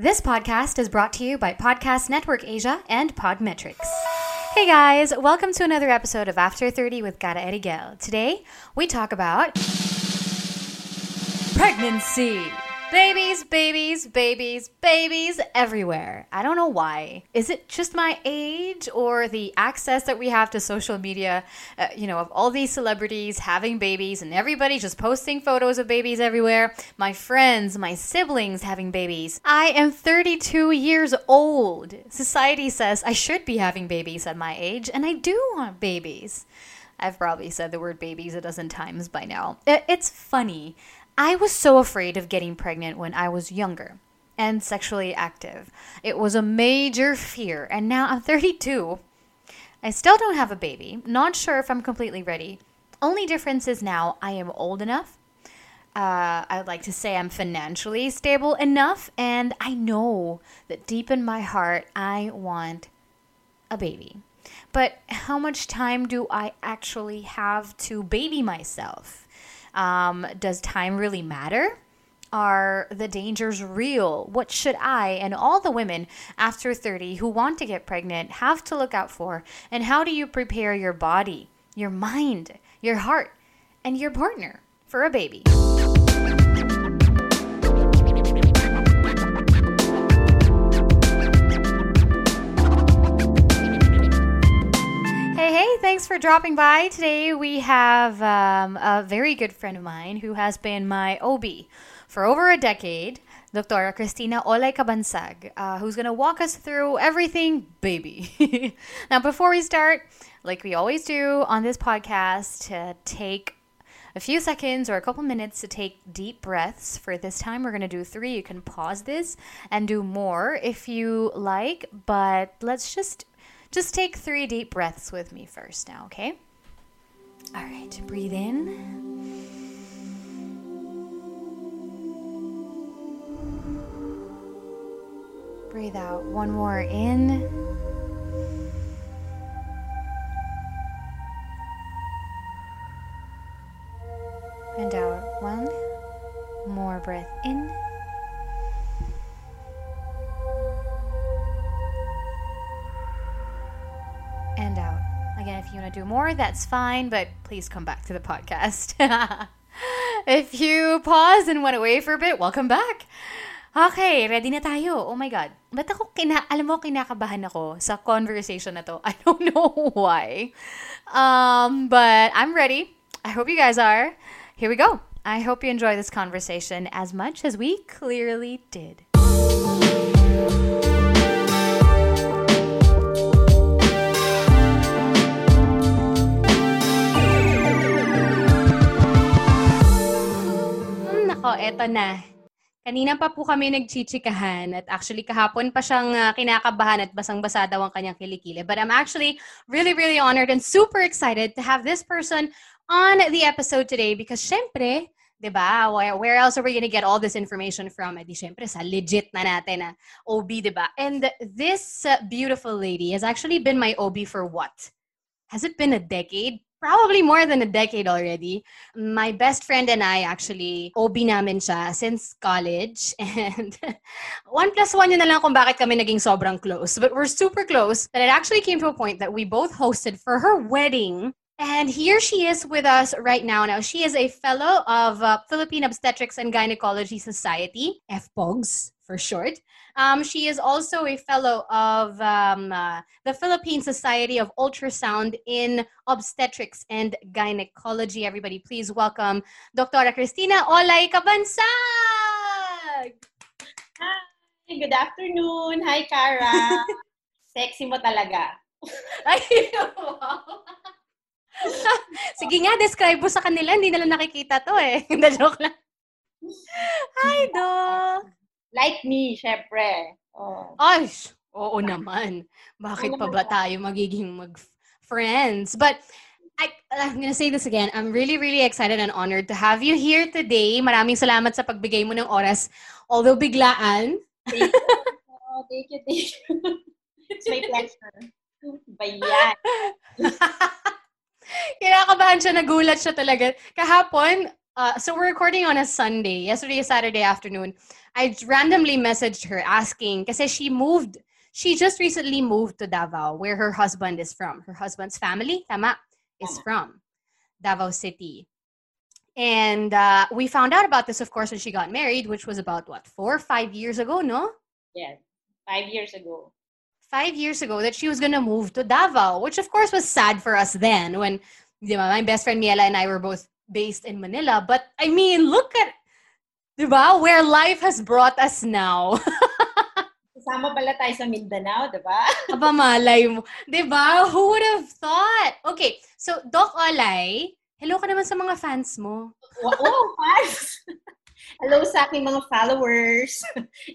This podcast is brought to you by Podcast Network Asia and Podmetrics. Hey guys, welcome to another episode of After 30 with Cara Erigel. Today, we talk about pregnancy. Babies, babies, babies, babies everywhere. I don't know why. Is it just my age or the access that we have to social media, uh, you know, of all these celebrities having babies and everybody just posting photos of babies everywhere? My friends, my siblings having babies. I am 32 years old. Society says I should be having babies at my age, and I do want babies. I've probably said the word babies a dozen times by now. It's funny. I was so afraid of getting pregnant when I was younger and sexually active. It was a major fear, and now I'm 32. I still don't have a baby. Not sure if I'm completely ready. Only difference is now I am old enough. Uh, I'd like to say I'm financially stable enough, and I know that deep in my heart, I want a baby. But how much time do I actually have to baby myself? Um, does time really matter? Are the dangers real? What should I and all the women after 30 who want to get pregnant have to look out for? And how do you prepare your body, your mind, your heart, and your partner for a baby? For dropping by. Today we have um, a very good friend of mine who has been my OB for over a decade, Dr. Christina Olay Cabansag, uh, who's going to walk us through everything baby. now, before we start, like we always do on this podcast, to take a few seconds or a couple minutes to take deep breaths. For this time, we're going to do three. You can pause this and do more if you like, but let's just just take three deep breaths with me first now, okay? All right, breathe in. Breathe out. One more in. And out. One more breath in. And out. Again, if you want to do more, that's fine, but please come back to the podcast. if you pause and went away for a bit, welcome back. Okay, ready na tayo. Oh my God. Ba't ako, kina alam mo, kinakabahan ako sa conversation na to. I don't know why. Um, but I'm ready. I hope you guys are. Here we go. I hope you enjoy this conversation as much as we clearly did. Eto na. Kanina pa po kami nagchichikahan at actually kahapon pa siyang ah, kinakabahan at basang-basa daw ang kanyang kilikili. But I'm actually really, really honored and super excited to have this person on the episode today because syempre, 'di ba? Where, else are we gonna get all this information from? Eh, di syempre sa legit na natin na OB, 'di ba? And this uh, beautiful lady has actually been my OB for what? Has it been a decade? Probably more than a decade already. My best friend and I actually, OB namin siya since college. And one plus one yun na lang kung bakit kami naging sobrang close. But we're super close that it actually came to a point that we both hosted for her wedding. And here she is with us right now. Now, she is a fellow of uh, Philippine Obstetrics and Gynecology Society, FPOGS for short. Um, she is also a fellow of um, uh, the Philippine Society of Ultrasound in Obstetrics and Gynecology. Everybody, please welcome Dr. Christina Olay Cabansag! Hi, good afternoon. Hi, Cara. Sexy mo talaga. Ay, wow. Sige nga, describe mo sa kanila. Hindi nila nakikita to eh. Hindi, joke lang. Hi, Doc! Like me, syempre. Oh. Ay, oo naman. Bakit pa ba tayo magiging mag-friends? But, I, I'm gonna say this again. I'm really, really excited and honored to have you here today. Maraming salamat sa pagbigay mo ng oras. Although biglaan. Thank you. Oh, thank you, thank you. It's my pleasure. Bayan. Kinakabahan siya, nagulat siya talaga. Kahapon, uh, so we're recording on a Sunday. Yesterday, Saturday afternoon. I randomly messaged her asking, because she moved, she just recently moved to Davao, where her husband is from. Her husband's family, tama, is from Davao City. And uh, we found out about this, of course, when she got married, which was about, what, four or five years ago, no? Yeah, five years ago. five years ago that she was gonna move to Davao, which of course was sad for us then when di ba, my best friend Miela and I were both based in Manila. But I mean, look at di ba, where life has brought us now. Kasama pala tayo sa Mindanao, di ba? Aba malay mo. Di ba? Who would have thought? Okay, so Doc Olay, hello ka naman sa mga fans mo. Wow, oh, fans! Hello sa aking mga followers.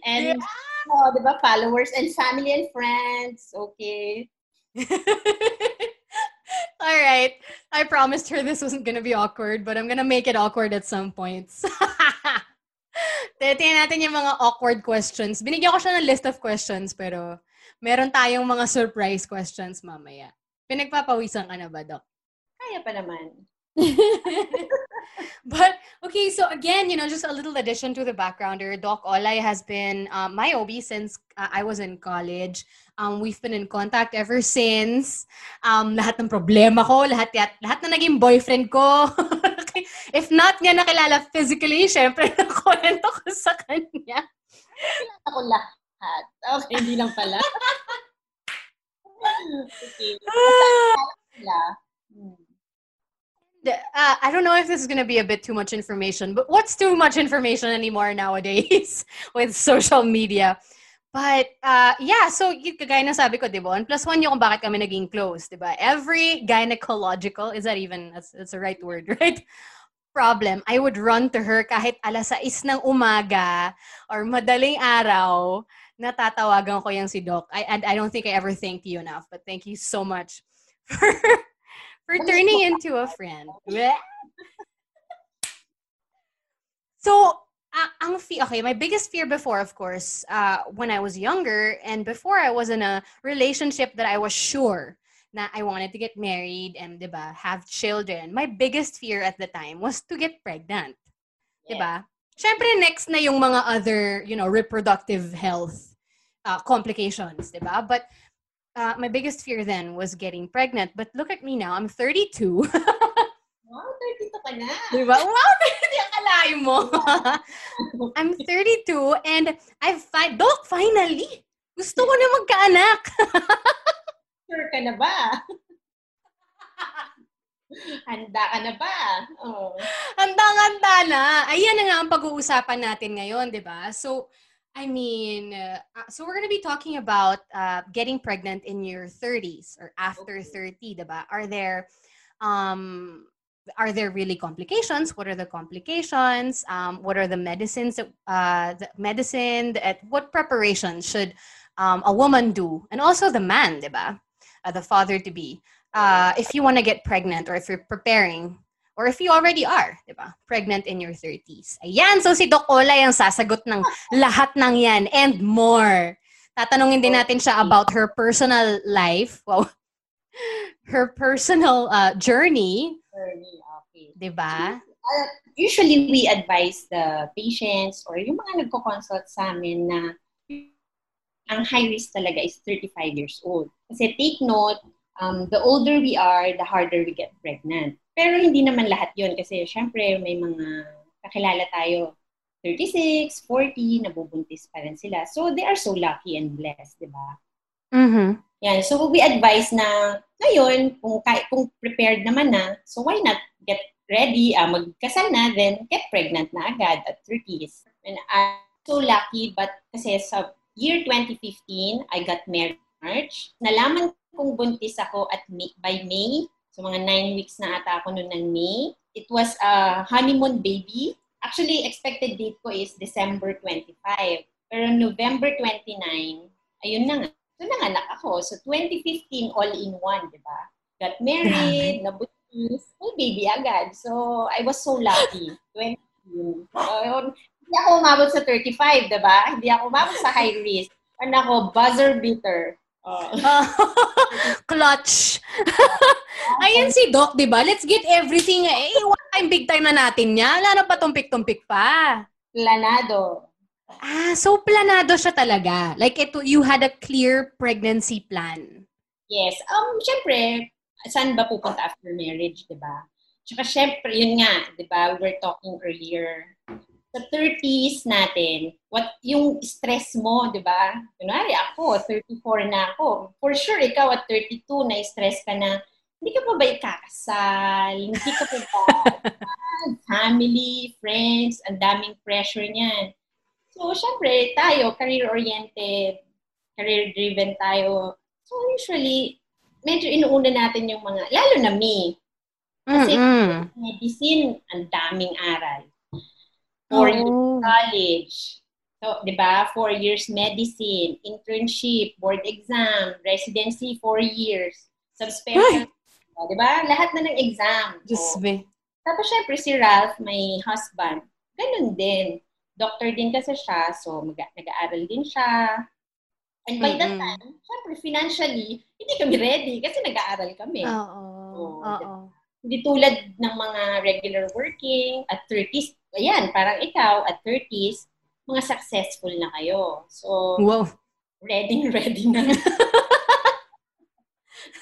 And, yeah. oh, di ba, followers and family and friends. Okay. All right. I promised her this wasn't gonna be awkward, but I'm gonna make it awkward at some points. Tingnan natin yung mga awkward questions. Binigyan ko siya ng list of questions, pero meron tayong mga surprise questions mamaya. Pinagpapawisan ka na ba, Doc? Kaya pa naman. but okay, so again, you know, just a little addition to the backgrounder. Doc Olay has been uh, my OB since uh, I was in college. Um, we've been in contact ever since. Um, lahat ng problema ko, lahat, lahat na naging boyfriend ko. If not niya nakilala physically, syempre nakwento ko sa kanya. Nakilala ko lahat. Okay, hindi lang pala. okay. Hmm uh, I don't know if this is going to be a bit too much information, but what's too much information anymore nowadays with social media? But uh, yeah, so kagaya na sabi ko, di ba? plus one yung kung bakit kami naging close, di ba? Every gynecological, is that even, that's, that's the right word, right? Problem, I would run to her kahit alas 6 ng umaga or madaling araw, natatawagan ko yung si Doc. I, and I don't think I ever thanked you enough, but thank you so much for for turning into a friend. so, uh, ang fe- okay, my biggest fear before, of course, uh, when I was younger and before I was in a relationship that I was sure na I wanted to get married and, diba, have children. My biggest fear at the time was to get pregnant. Yeah. Diba? Siyempre, next na yung mga other, you know, reproductive health uh, complications, diba? But uh, my biggest fear then was getting pregnant. But look at me now. I'm 32. wow, 32 ka na. Diba? Wow, 32 akalain mo. I'm 32 and I've fi- Doc, finally! Gusto ko na magkaanak. sure ka na ba? Handa ka na ba? Oh. Handa-handa na. Ayan na nga ang pag-uusapan natin ngayon, di ba? So, I mean, uh, uh, so we're going to be talking about uh, getting pregnant in your 30s or after okay. 30, diba? Are there um are there really complications? What are the complications? Um, what are the medicines that uh, the medicine at what preparation should um, a woman do? And also the man, diba? Uh, the father to be. Uh, if you want to get pregnant or if you're preparing or if you already are, di ba? Pregnant in your 30s. Ayan, so si Doc Ola ang sasagot ng lahat ng yan and more. Tatanungin din natin siya about her personal life. Wow. Her personal uh, journey. Journey, okay. Di ba? Uh, usually, we advise the patients or yung mga nagko-consult sa amin na ang high risk talaga is 35 years old. Kasi take note, um, the older we are, the harder we get pregnant. Pero hindi naman lahat yon kasi syempre may mga kakilala tayo 36, 40, nabubuntis pa rin sila. So they are so lucky and blessed, di ba? Mm-hmm. Yan. So we advise na ngayon, kung, kung prepared naman na, so why not get ready, uh, magkasal na, then get pregnant na agad at 30s. And I'm so lucky, but kasi sa year 2015, I got married March. Nalaman kong buntis ako at May, by May So, mga nine weeks na ata ako noon ng May. It was a honeymoon baby. Actually, expected date ko is December 25. Pero November 29, ayun na nga. So, nanganak ako. So, 2015, all in one, di ba? Got married, nabuntis, may baby agad. So, I was so lucky. 20, uh, hindi ako umabot sa 35, di ba? Hindi ako umabot sa high risk. Ano ako, buzzer beater. Oh. Clutch. Ayun si Doc, di ba? Let's get everything. Eh, one time, big time na natin niya. Lalo pa tumpik-tumpik pa. Planado. Ah, so planado siya talaga. Like, ito, you had a clear pregnancy plan. Yes. Um, syempre, saan ba pupunta after marriage, di ba? Tsaka syempre, yun nga, di ba, we were talking earlier, sa 30s natin, what yung stress mo, di ba? Kunwari ako, 34 na ako. For sure, ikaw at 32, na-stress ka na, hindi ka pa ba ikakasal? Hindi ka pa ba family, friends, ang daming pressure niyan. So, syempre, tayo, career-oriented, career-driven tayo. So, usually, medyo inuuna natin yung mga, lalo na me. Kasi Mm-mm. medicine, ang daming aral. Four Oo. years college. So, di ba? Four years medicine, internship, board exam, residency, four years. Subspecialty. Di ba? Lahat na ng exam. Diyos So, me. tapos syempre si Ralph, my husband, ganun din. Doctor din kasi siya, so mag- nag-aaral din siya. And by that Mm-mm. time, syempre financially, hindi kami ready kasi nag-aaral kami. Oo. Oo. Oo. Hindi tulad ng mga regular working at 30s. Ayan, parang ikaw at 30s, mga successful na kayo. So, Wow. ready, ready na.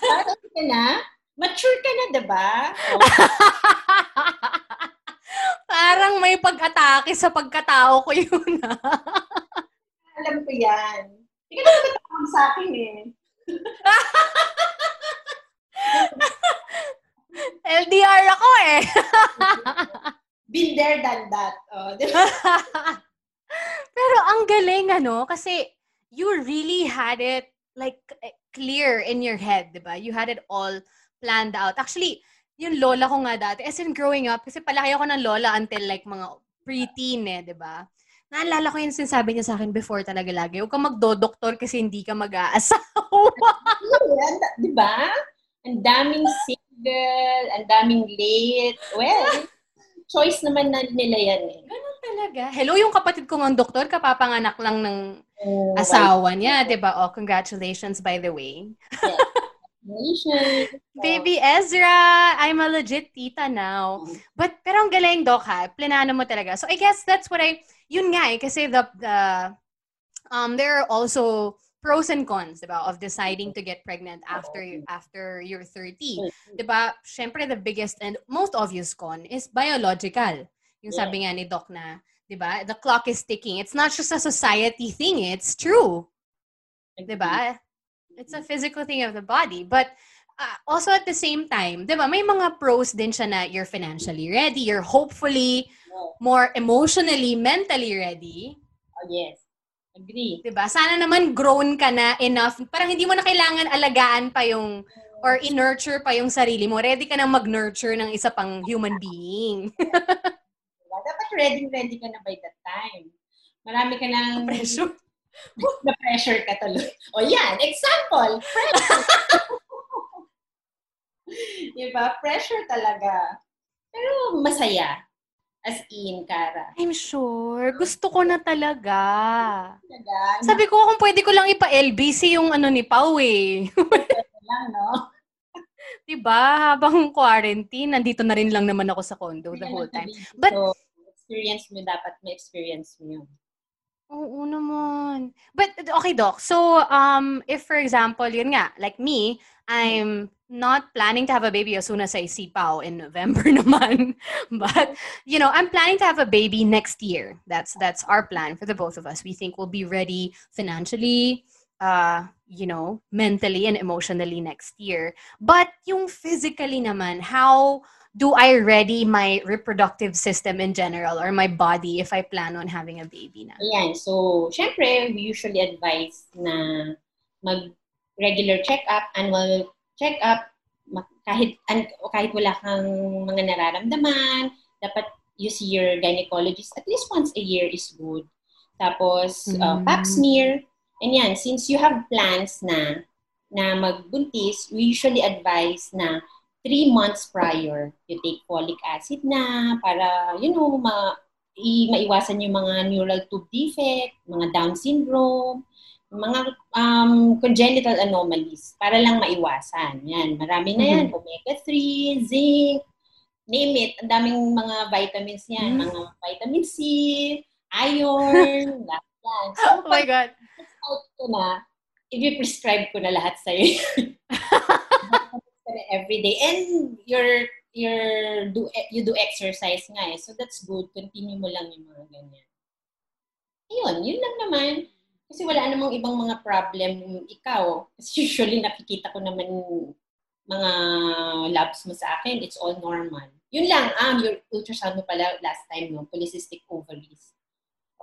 parang ka na, mature ka na, diba? Oh, Parang may pag-atake sa pagkatao ko yun. ah. alam ko yan. Hindi ka naman tatawag sa akin eh. LDR ako eh. Been there, done that. Oh, di ba? Pero ang galing ano, kasi you really had it like eh, clear in your head, di ba? You had it all planned out. Actually, yung lola ko nga dati, as in growing up, kasi palaki ako ng lola until like mga preteen eh, di ba? Naalala ko yung sinasabi niya sa akin before talaga lagi, huwag kang magdo-doktor kasi hindi ka mag-aasawa. Di ba? Ang daming single, ang daming late. Well, choice naman na nila yan eh. Ganun talaga. Hello, yung kapatid ko ng doktor, kapapanganak lang ng Oh, asawa niya, di ba? Oh, congratulations by the way. Congratulations. Baby Ezra, I'm a legit tita now. But pero ang galing doc ha, plinano mo talaga. So I guess that's what I yun nga eh kasi the the um there are also pros and cons, 'di ba, of deciding mm-hmm. to get pregnant after you mm-hmm. after you're 30. Mm-hmm. 'Di ba? Syempre the biggest and most obvious con is biological. Yung sabi nga ni doc na, 'di ba? The clock is ticking. It's not just a society thing, it's true. 'Di ba? It's a physical thing of the body. But uh, also at the same time, 'di ba, may mga pros din siya na you're financially ready, you're hopefully more emotionally, mentally ready. Oh, yes. Agree. 'Di ba? Sana naman grown ka na enough. Parang hindi mo na kailangan alagaan pa yung or i-nurture pa yung sarili mo. Ready ka na mag-nurture ng isa pang human being. Diba? Dapat ready, ready ka na by that time. Marami ka ng Pressure. na pressure ka tuloy. O yan, example, pressure. diba? Pressure talaga. Pero masaya. As in, Kara. I'm sure. Gusto ko na talaga. Talaga. Sabi ko kung pwede ko lang ipa-LBC yung ano ni Pau eh. lang, no? Diba? Habang quarantine, nandito na rin lang naman ako sa condo the whole time. But- so, experience mo dapat may experience mo yun. Oo naman. But, okay, Doc. So, um, if for example, yun nga, like me, I'm not planning to have a baby as soon as I see Pao in November naman. But, you know, I'm planning to have a baby next year. That's that's our plan for the both of us. We think we'll be ready financially, uh, you know, mentally and emotionally next year. But yung physically naman, how do I ready my reproductive system in general or my body if I plan on having a baby na? Ayan. So, syempre, we usually advise na mag regular check-up, annual check-up, kahit an, kahit wala kang mga nararamdaman, dapat you see your gynecologist at least once a year is good. Tapos, uh, Mm. pap smear. And yan, since you have plans na na magbuntis, we usually advise na three months prior, you take folic acid na para, you know, ma, i, maiwasan yung mga neural tube defect, mga Down syndrome, mga um, congenital anomalies para lang maiwasan. Yan, marami na yan. Omega-3, zinc, name it. Ang daming mga vitamins yan. Mm. Mga vitamin C, iron, lahat yan. So, Oh my God. out ko na, i-prescribe ko na lahat sa'yo. every day. And you're, you're, do, you do exercise nga eh. So that's good. Continue mo lang yung mga ganyan. Ayun, yun lang naman. Kasi wala namang ibang mga problem ikaw. Kasi usually nakikita ko naman mga labs mo sa akin, it's all normal. Yun lang, um, your ultrasound mo pala last time, no? Polycystic ovaries.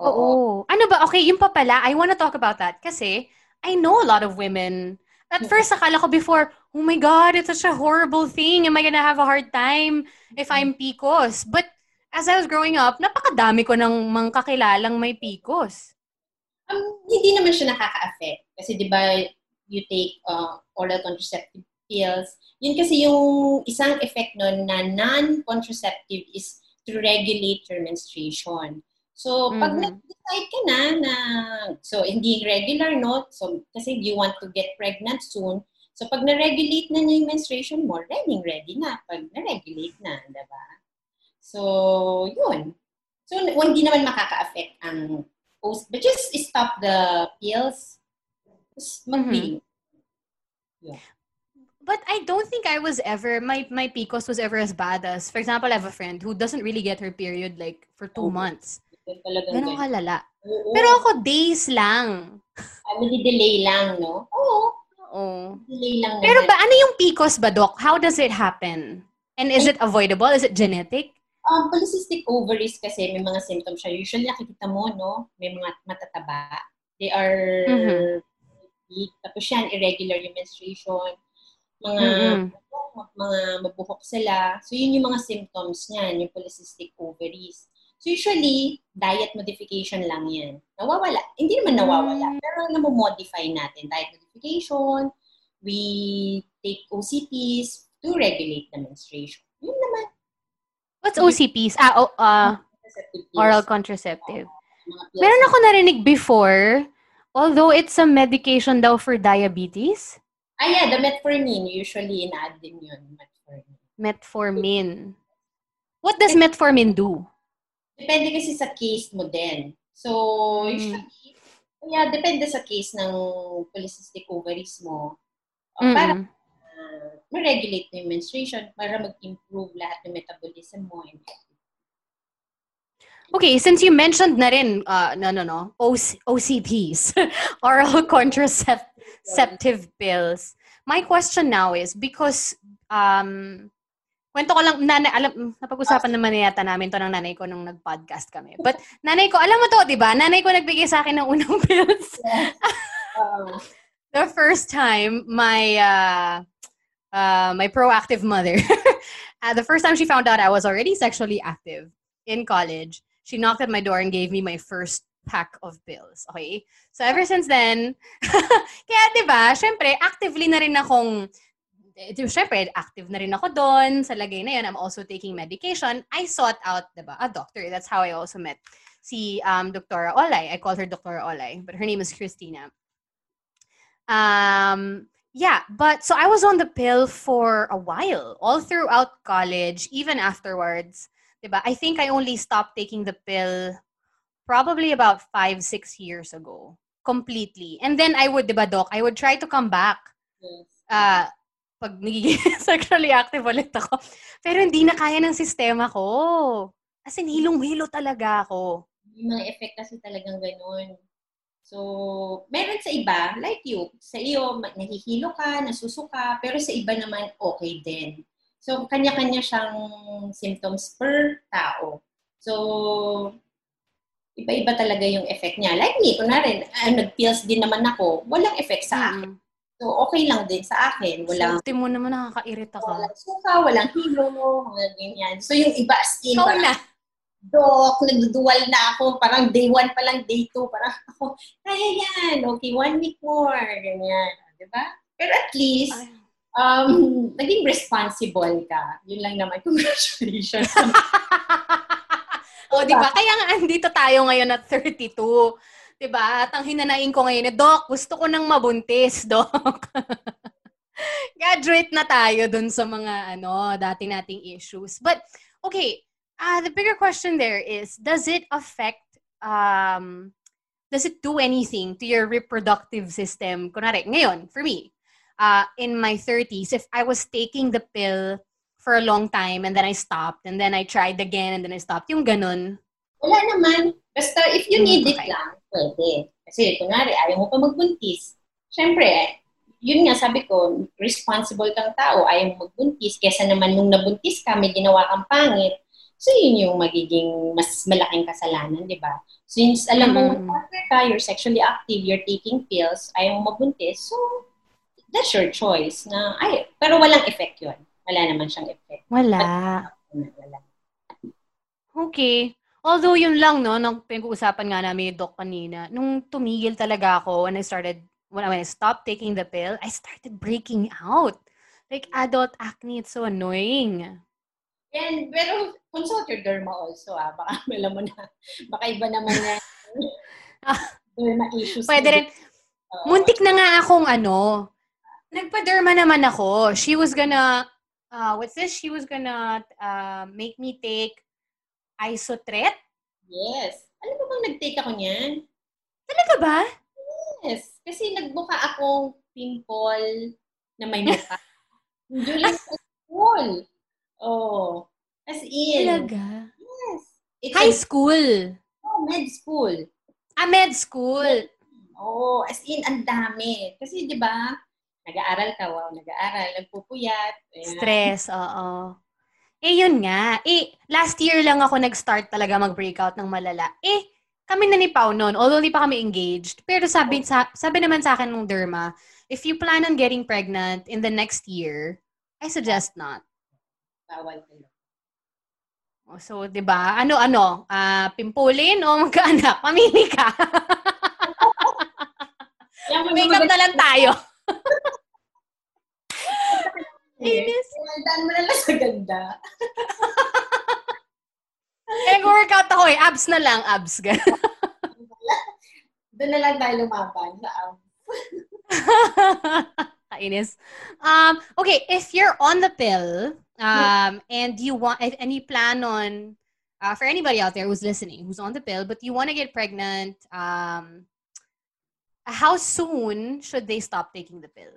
Oo. Ano ba? Okay, yung pa pala, I wanna talk about that. Kasi, I know a lot of women. At first, akala ko before, oh my God, it's such a horrible thing. Am I gonna have a hard time if I'm PCOS? But, as I was growing up, napakadami ko ng mga kakilalang may PCOS. Um, hindi naman siya nakaka-affect. Kasi di ba, you take uh, oral contraceptive pills. Yun kasi yung isang effect nun na non-contraceptive is to regulate your menstruation. So, pag Mhm. nag-decide ka na na, so, hindi regular, no? So, kasi you want to get pregnant soon. So, pag na-regulate na niya yung menstruation mo, ready, ready na. Pag na-regulate na, di ba? So, yun. So, hindi naman makaka-affect ang post, but just stop the pills. Just mag-healing. But I don't think I was ever, my, my PCOS was ever as bad as, for example, I have a friend who doesn't really get her period like for two Oh. months. Ganun. kalala. Oo. Pero ako, days lang. Family delay lang, no? Oo. Oo. Delay lang Pero naman. ba, ano yung PCOS ba, Doc? How does it happen? And is it avoidable? Is it genetic? Um, polycystic ovaries kasi may mga symptoms siya. Usually nakikita mo, no? May mga matataba. They are Mhm. weak. Tapos yan, irregular yung menstruation. Mga, Mm-mm. mga mabuhok sila. So, yun yung mga symptoms niyan, yung polycystic ovaries. So, usually, diet modification lang yan. Nawawala. Hindi naman nawawala. Mm. Pero namomodify natin. Diet modification. We take OCPs to regulate the menstruation. What's OCPs? Ah, oh, uh, oral contraceptive. Meron ako narinig before, although it's a medication daw for diabetes, Ah, yeah, the metformin. Usually, in-add din yun. Metformin. metformin. What does metformin do? Depende kasi sa case mo din. So, Mm. usually, yeah, depende sa case ng polycystic ovaries mo. Uh, Para Mm-mm. Uh, ma-regulate mo yung menstruation, para mag-improve lahat ng metabolism mo. And Okay, since you mentioned na rin, uh, no, no, no, OC- OCPs, oral contraceptive pills. My question now is, because, um, kwento ko lang, nanay, alam, napag-usapan naman na yata namin to ng nanay ko nung nag-podcast kami. But, nanay ko, alam mo to, di ba? Nanay ko nagbigay sa akin ng unang pills. uh, the first time my uh, uh, my proactive mother, uh, the first time she found out I was already sexually active in college, she knocked at my door and gave me my first pack of pills. Okay? So ever since then, kaya 'di ba, syempre actively na rin akong syempre active na rin ako doon sa lagay na yun. I'm also taking medication. I sought out, 'di ba, a doctor. That's how I also met si um, Dr. Olay. I call her Dr. Olay, but her name is Christina. Um, yeah, but so I was on the pill for a while, all throughout college, even afterwards. Diba? I think I only stopped taking the pill probably about five, six years ago, completely. And then I would, diba, Doc, I would try to come back. yes. Uh, pag nagiging sexually active ulit ako. Pero hindi na kaya ng sistema ko. As in, hilong-hilo talaga ako. Yung mga effect kasi talagang ganun. So, meron sa iba, like you, sa iyo, nahihilo ka, nasusuka, pero sa iba naman, okay din. So, kanya-kanya siyang symptoms per tao. So, iba-iba talaga yung effect niya. Like me, kunwari, ah, nag-pills din naman ako, walang effect sa akin. Mm. So, okay lang din sa akin. Walang, Swerte mo naman nakakairita ka. walang suka, walang hilo, mga ganyan. So, yung iba, as in, Ikaw na. Dok, nagduduwal na ako. Parang day one pa lang, day two. Parang ako, kaya yan. Okay, one week more. Ganyan. Di ba? Pero at least, um, naging responsible ka. Yun lang naman. Congratulations. o, di ba? Kaya nga, andito tayo ngayon at 32. Di ba? At ang hinanain ko ngayon, Doc, gusto ko nang mabuntis, Doc. Graduate na tayo dun sa mga, ano, dati nating issues. But, okay, uh, the bigger question there is, does it affect, um, does it do anything to your reproductive system? Kunwari, ngayon, for me, uh, in my 30s, if I was taking the pill for a long time and then I stopped and then I tried again and then I stopped, yung ganun. Wala naman. Basta if you need mm, okay. it lang, pwede. Kasi kunwari, ayaw mo pa magbuntis. Siyempre, yun nga sabi ko, responsible kang tao, ayaw mo magbuntis, kesa naman nung nabuntis ka, may ginawa kang pangit, So, yun yung magiging mas malaking kasalanan, di ba? Since alam mo, mm. ka, you're sexually active, you're taking pills, ayaw mo mabuntis, so, that's your choice. Na, ay, pero walang effect yun. Wala naman siyang effect. Wala. wala. Okay. Although yun lang, no, nung pinag-uusapan nga namin yung doc kanina, nung tumigil talaga ako when I started, when I stopped taking the pill, I started breaking out. Like adult acne, it's so annoying. And, pero consult your derma also, ah. Baka alam mo na, baka iba naman na derma issues. Pwede rin. Uh, Muntik na nga akong ano, nagpa-derma naman ako. She was gonna, uh, what's this? She was gonna uh, make me take isotret. Yes. Alam mo bang nag-take ako niyan? Talaga ba? Yes. Kasi nagbuka akong pimple na may mukha. During school. Oh. As in. Talaga? Yes. It's High a, school? Oh, med school. Ah, med school. Oh, as in, ang dami. Kasi, di ba, nag-aaral ka, wow, nag-aaral, nagpupuyat. Ayan. Stress, oo. Eh, yun nga. Eh, last year lang ako nag-start talaga mag-breakout ng malala. Eh, kami na ni Pao noon, although hindi pa kami engaged. Pero sabi, sa, sabi naman sa akin ng derma, if you plan on getting pregnant in the next year, I suggest not. Bawal kayo. Oh, so, 'di ba? Ano-ano? Ah, uh, pimpulin o magkaanak? Mamili ka. Makeup na lang tayo. Inis. Daan mo na lang sa ganda. eh, workout ako eh. Abs na lang, abs. Doon na lang tayo lumaban sa abs. Kainis. Um, okay, if you're on the pill, um, and you want and you plan on uh, for anybody out there who's listening who's on the pill but you want to get pregnant um, how soon should they stop taking the pill?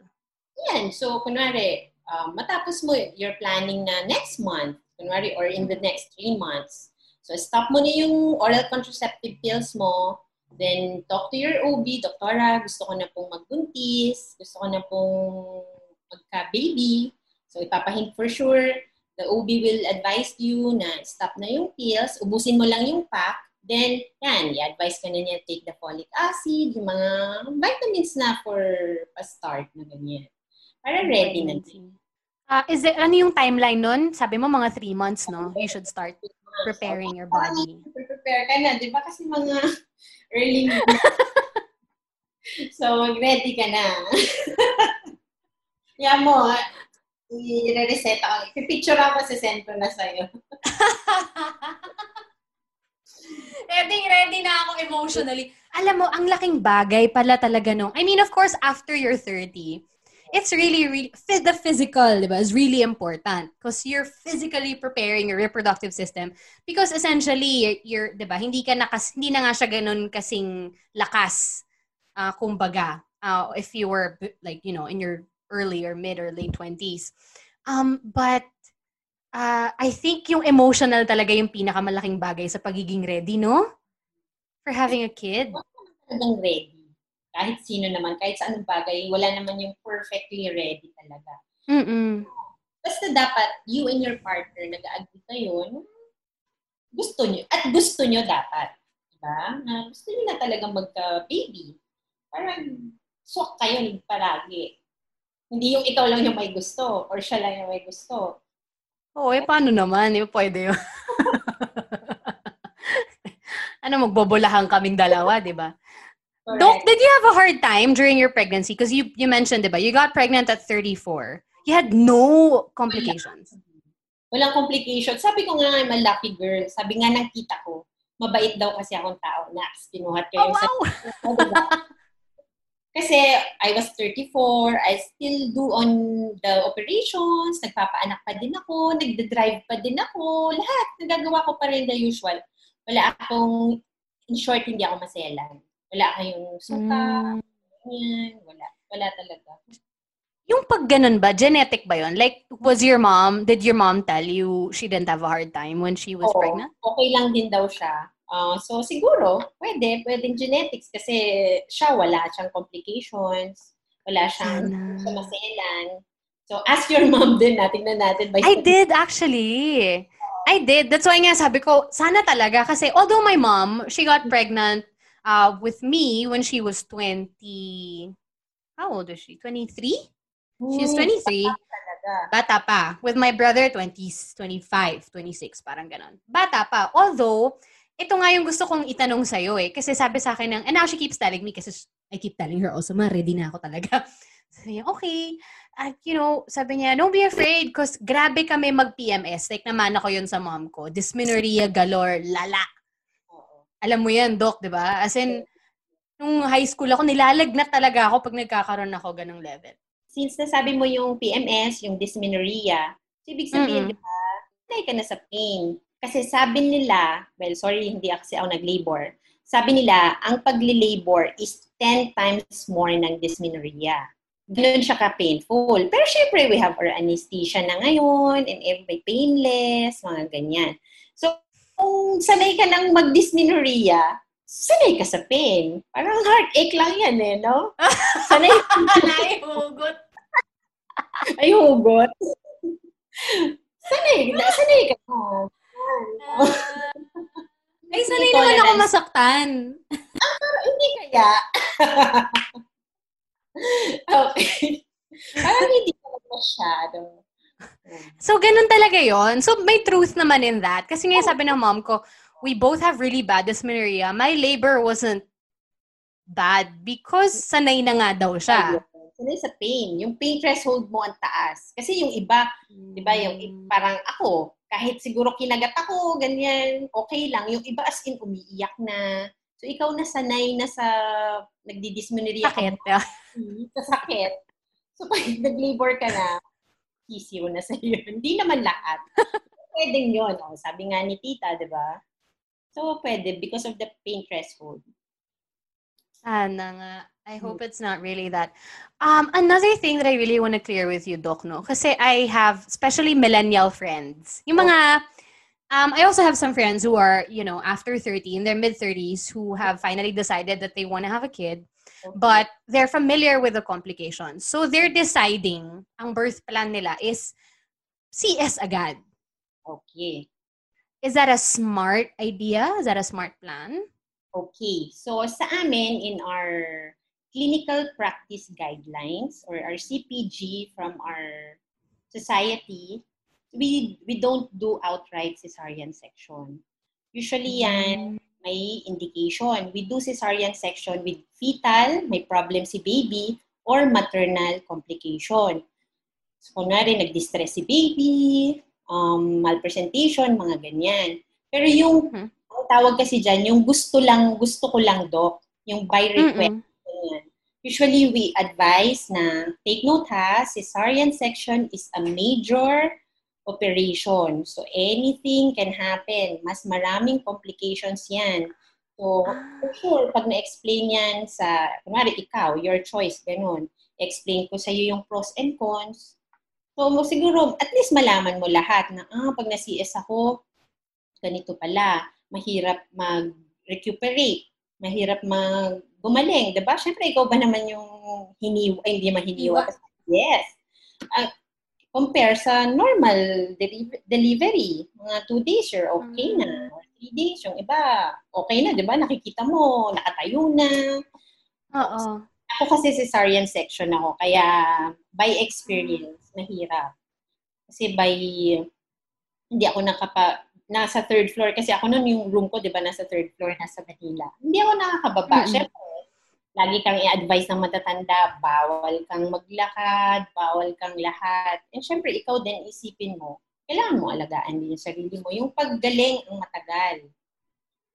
Yan so kunwari um, matapos mo you're planning na next month kunwari or in the next three months. So stop mo na yung oral contraceptive pills mo then talk to your OB doktora gusto ko na pong magbuntis gusto ko na pong magka-baby So, ipapahint for sure, the OB will advise you na stop na yung pills, ubusin mo lang yung pack, then, yan, i-advise ka na niya take the folic acid, yung mga vitamins na for a start na ganyan. Para ready na din. Uh, is it, ano yung timeline nun? Sabi mo mga three months, no? You should start preparing your body. Prepare ka na, di ba? Kasi mga early So, mag-ready ka na. Yan mo, i-reset ako. Pipicture ako sa sento na sa'yo. ready, ready na ako emotionally. Alam mo, ang laking bagay pala talaga nung, I mean, of course, after you're 30, it's really, really, the physical, di ba, is really important because you're physically preparing your reproductive system because essentially, you're di ba, hindi ka nakas, hindi na nga siya ganun kasing lakas, uh, kumbaga, uh, if you were, like, you know, in your early or mid or late 20s. Um, but uh, I think yung emotional talaga yung pinakamalaking bagay sa pagiging ready, no? For having a kid. Talagang ready. Kahit sino naman, kahit sa anong bagay, wala naman yung perfectly ready talaga. Mm-mm. Basta dapat you and your partner nag-agree kayo gusto nyo. At gusto nyo dapat. Diba? Na gusto nyo na talaga magka-baby. Parang swak kayo paragi. Hindi yung ikaw lang yung may gusto or siya lang yung may gusto. Oo, eh paano naman? Yung pwede yun. ano, magbobolahan kaming dalawa, di ba? Doc, did you have a hard time during your pregnancy? Because you, you mentioned, di ba, you got pregnant at 34. You had no complications. Walang complications. Sabi ko nga, I'm a lucky girl. Sabi nga ng tita ko, mabait daw kasi akong tao. Nax, kinuhat ko Oh, yung wow! sa... Kasi I was 34, I still do on the operations, nagpapaanak pa din ako, nagde-drive pa din ako, lahat, nagagawa ko pa rin the usual. Wala akong, in short, hindi ako maselan. Wala kayong suka, yan, wala. Wala talaga. Yung pag ganun ba, genetic ba yon? Like, was your mom, did your mom tell you she didn't have a hard time when she was Oo, pregnant? okay lang din daw siya. Ah, so, siguro, pwede, pwedeng genetics kasi siya wala siyang complications, wala siyang Sana. siya maselan. So, ask your mom din natin na natin. By I did actually. I did. That's why nga sabi ko, sana talaga. Kasi although my mom, she got pregnant uh, with me when she was 20... How old is she? 23? She's 23. Talaga. Bata pa. With my brother, 20, 25, 26, parang ganon. Bata pa. Although, ito nga yung gusto kong itanong sa'yo eh. Kasi sabi sa akin ng, and now she keeps telling me, kasi I keep telling her also, ma, ready na ako talaga. Sabi niya, okay. At, you know, sabi niya, don't be afraid because grabe kami mag-PMS. Like, naman ako yun sa mom ko. Dysmenorrhea galore, lala. Alam mo yan, Doc, di ba? As in, nung high school ako, nilalagnat talaga ako pag nagkakaroon ako ganong level. Since nasabi mo yung PMS, yung dysmenorrhea, so ibig sabihin, Mm-mm. di ba, sanay ka na sa pain. Kasi sabi nila, well, sorry, hindi kasi ako nag-labor. Sabi nila, ang pagli-labor is 10 times more ng dysmenorrhea. Ganun siya ka-painful. Pero syempre, we have our anesthesia na ngayon, and every painless, mga ganyan. So, kung sanay ka ng mag-dysmenorrhea, sanay ka sa pain. Parang heartache lang yan eh, no? Sanay Naihugot. ay hugot. sanay, sanay ka. Ay, sanay naman ako masaktan. Pero hindi kaya. okay. Parang hindi ka masyado. So, ganun talaga yon So, may truth naman in that. Kasi nga sabi ng mom ko, we both have really bad dysmenorrhea. My labor wasn't bad because sanay na nga daw siya. Sanay sa pain. Yung pain threshold mo ang taas. Kasi yung iba, di ba, yung parang ako, kahit siguro kinagat ako, ganyan, okay lang. Yung iba as in umiiyak na. So, ikaw na sanay na sa nagdidismenorrhea ka Sakit. sa sakit. So, pag nag-labor ka na, easy na sa iyo. Hindi naman lahat. Pwedeng yun. Oh, sabi nga ni tita, di ba? So, pwede because of the pain threshold. Sana nga. I hope it's not really that. Um, another thing that I really want to clear with you, Doc, no? Kasi I have, especially millennial friends. Yung mga, um, I also have some friends who are, you know, after 30, in their mid-30s, who have finally decided that they want to have a kid. but they're familiar with the complications. So they're deciding ang birth plan nila is CS agad. Okay. Is that a smart idea? Is that a smart plan? Okay. So, sa amin, in our clinical practice guidelines or our CPG from our society, we we don't do outright cesarean section. Usually yan, may indication. We do cesarean section with fetal, may problem si baby, or maternal complication. So, kunwari, nag-distress si baby, um, malpresentation, mga ganyan. Pero yung, Mhm. ang tawag kasi dyan, yung gusto lang, gusto ko lang, doc, yung by request. Mm-mm. Usually, we advise na, take note ha, cesarean section is a major operation. So, anything can happen. Mas maraming complications yan. So, for sure, pag na-explain yan sa, kunwari ikaw, your choice, ganun. Explain ko sa iyo yung pros and cons. So, mo- siguro, at least malaman mo lahat na, ah, pag na-CS ako, ganito pala. Mahirap mag-recuperate. Mahirap mag gumaling, 'di ba? Syempre ikaw ba naman yung hiniwa, ay, hindi mahiniwa. Yes. Ah, compare sa normal deli- delivery, mga two days, you're okay na. Or three days, yung iba, okay na, di ba? Nakikita mo, nakatayo na. Oo. Ako kasi cesarean section ako, kaya by experience, mahirap. Kasi by, hindi ako nakapa, nasa third floor, kasi ako noon yung room ko, di ba, nasa third floor, nasa Manila. Hindi ako nakakababa. Mm-hmm. Siyempre, lagi kang i-advise ng matatanda, bawal kang maglakad, bawal kang lahat. And syempre, ikaw din isipin mo, kailangan mo alagaan din yung sarili mo. Yung paggaling ang matagal.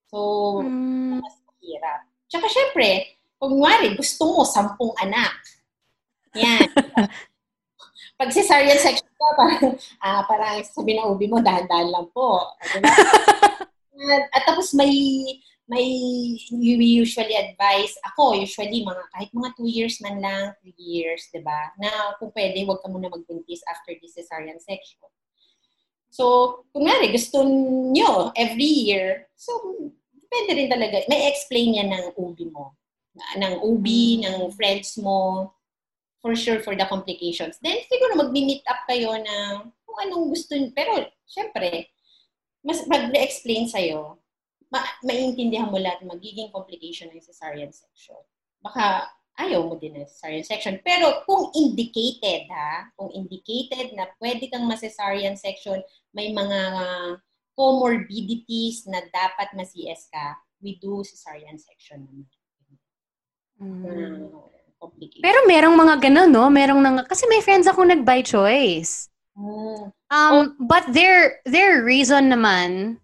So, mm. mas mahirap. Tsaka syempre, kung ngari, gusto mo sampung anak. Yan. Pag cesarean section ka, parang, ah, parang sabi ng ubi mo, dahan-dahan lang po. At, at tapos may, may, we usually advise, ako usually, mga, kahit mga 2 years man lang, 3 years, di ba? Na kung pwede, huwag ka muna magbuntis after the cesarean section. So, kung nga gusto nyo every year, so, depende rin talaga. May explain yan ng ubi mo. Ng ubi, ng friends mo, for sure for the complications. Then siguro mag-meet up kayo na kung anong gusto niyo. Pero syempre, mas mag-explain sa'yo, ma- maintindihan mo lahat magiging complication ng cesarean section. Baka ayaw mo din ng cesarean section. Pero kung indicated, ha, kung indicated na pwede kang ma-cesarean section, may mga comorbidities na dapat ma-CS ka, we do cesarean section naman. Mm. Complicated. Pero merong mga ganun, no? Merong nang kasi may friends ako nag-by choice. Mm. Um, oh. but their their reason naman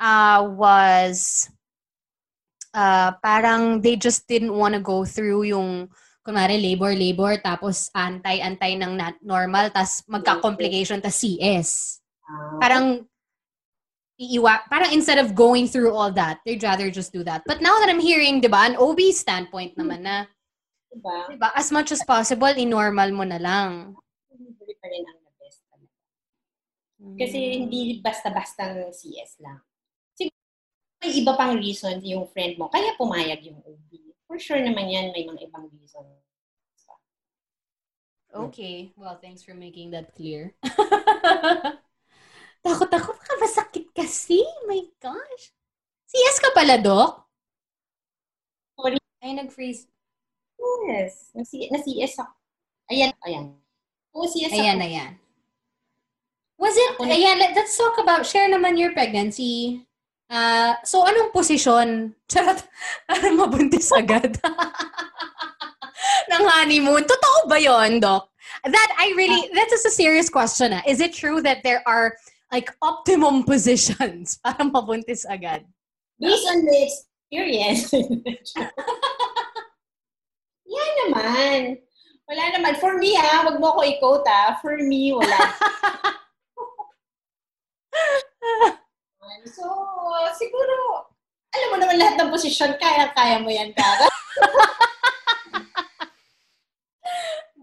uh was uh parang they just didn't want to go through yung kunwari labor labor tapos antay-antay ng normal tas magka-complication tas CS. Uh, parang iiwa, parang instead of going through all that, they'd rather just do that. But now that I'm hearing, 'di ba, an OB standpoint naman na Diba? diba? As much as possible, i-normal mo na lang. Hindi pa rin ang the best talaga. Kasi hmm. hindi basta-basta CS lang. May iba pang reason yung friend mo, kaya pumayag yung OB. For sure naman yan, may mga ibang reason. Okay. Well, thanks for making that clear. Takot ako. Baka masakit kasi. My gosh. CS ka pala, Doc? Sorry. Ay, nag-freeze. Yes. Na-CS ako. Ayan, ayan. Oo, CS ako. Ayan, ayan. Was it, ayan, let's talk about, share naman your pregnancy. Uh, so, anong posisyon? Charot, parang mabuntis agad. ng honeymoon. Totoo ba yon Doc? That, I really, that is a serious question. Ah. Is it true that there are like optimum positions para mabuntis agad? Based on the experience. Yan naman. Wala naman. For me, ha, wag mo ako i-quote, ha. For me, wala. So, siguro, alam mo naman lahat ng posisyon, kaya-kaya mo yan, Kara.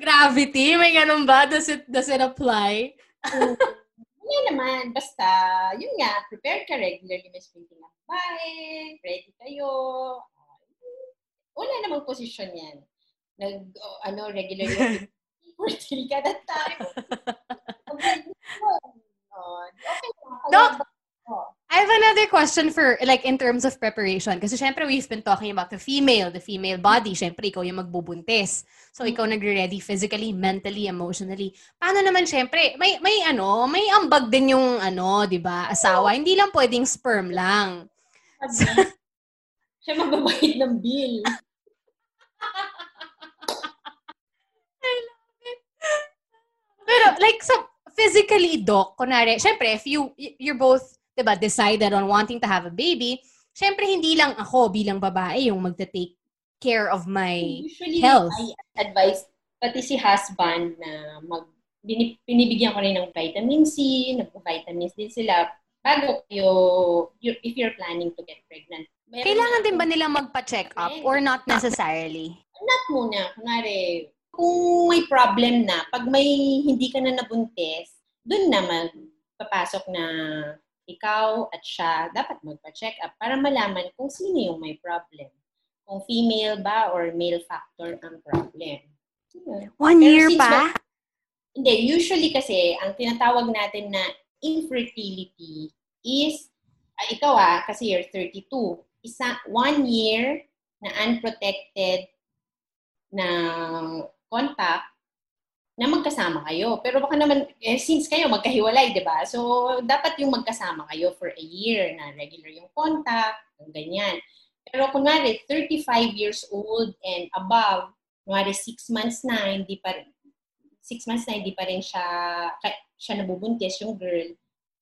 Gravity? May ganun ba? Does it, does it apply? Wala naman. Basta, yun nga, prepared ka regularly, may sprinting ang bahay, ready kayo. Wala namang posisyon yan nag, oh, ano, regularly fertile ka that time. okay, Doc, I have another question for, like, in terms of preparation. Kasi syempre, we've been talking about the female, the female body. Syempre, ikaw yung magbubuntis. So, ikaw nagre-ready physically, mentally, emotionally. Paano naman, syempre, may, may ano, may ambag din yung, ano, di ba, asawa. Hindi lang pwedeng sperm lang. Siya magbabayad ng bill. Pero like so physically doc, kunwari, syempre if you you're both 'di ba decided on wanting to have a baby, syempre hindi lang ako bilang babae yung magta-take care of my Usually, health. I advise pati si husband na mag binibigyan ko rin ng vitamin C, nagpo-vitamins din sila bago kayo, if you're planning to get pregnant. Meron Kailangan din ba nila magpa-check up or not necessarily? Not muna. Kunwari, kung may problem na, pag may hindi ka na nabuntis, dun naman papasok na ikaw at siya dapat magpa-check up para malaman kung sino yung may problem. Kung female ba or male factor ang problem. One Pero year pa? Ba, hindi, usually kasi ang tinatawag natin na infertility is, uh, ikaw ah, kasi you're 32, isa, one year na unprotected na contact na magkasama kayo. Pero baka naman, eh, since kayo magkahiwalay, di ba? So, dapat yung magkasama kayo for a year na regular yung contact, ganyan. Pero kunwari, 35 years old and above, kunwari 6 months na, hindi pa 6 months na hindi pa rin siya, siya nabubuntis, yung girl,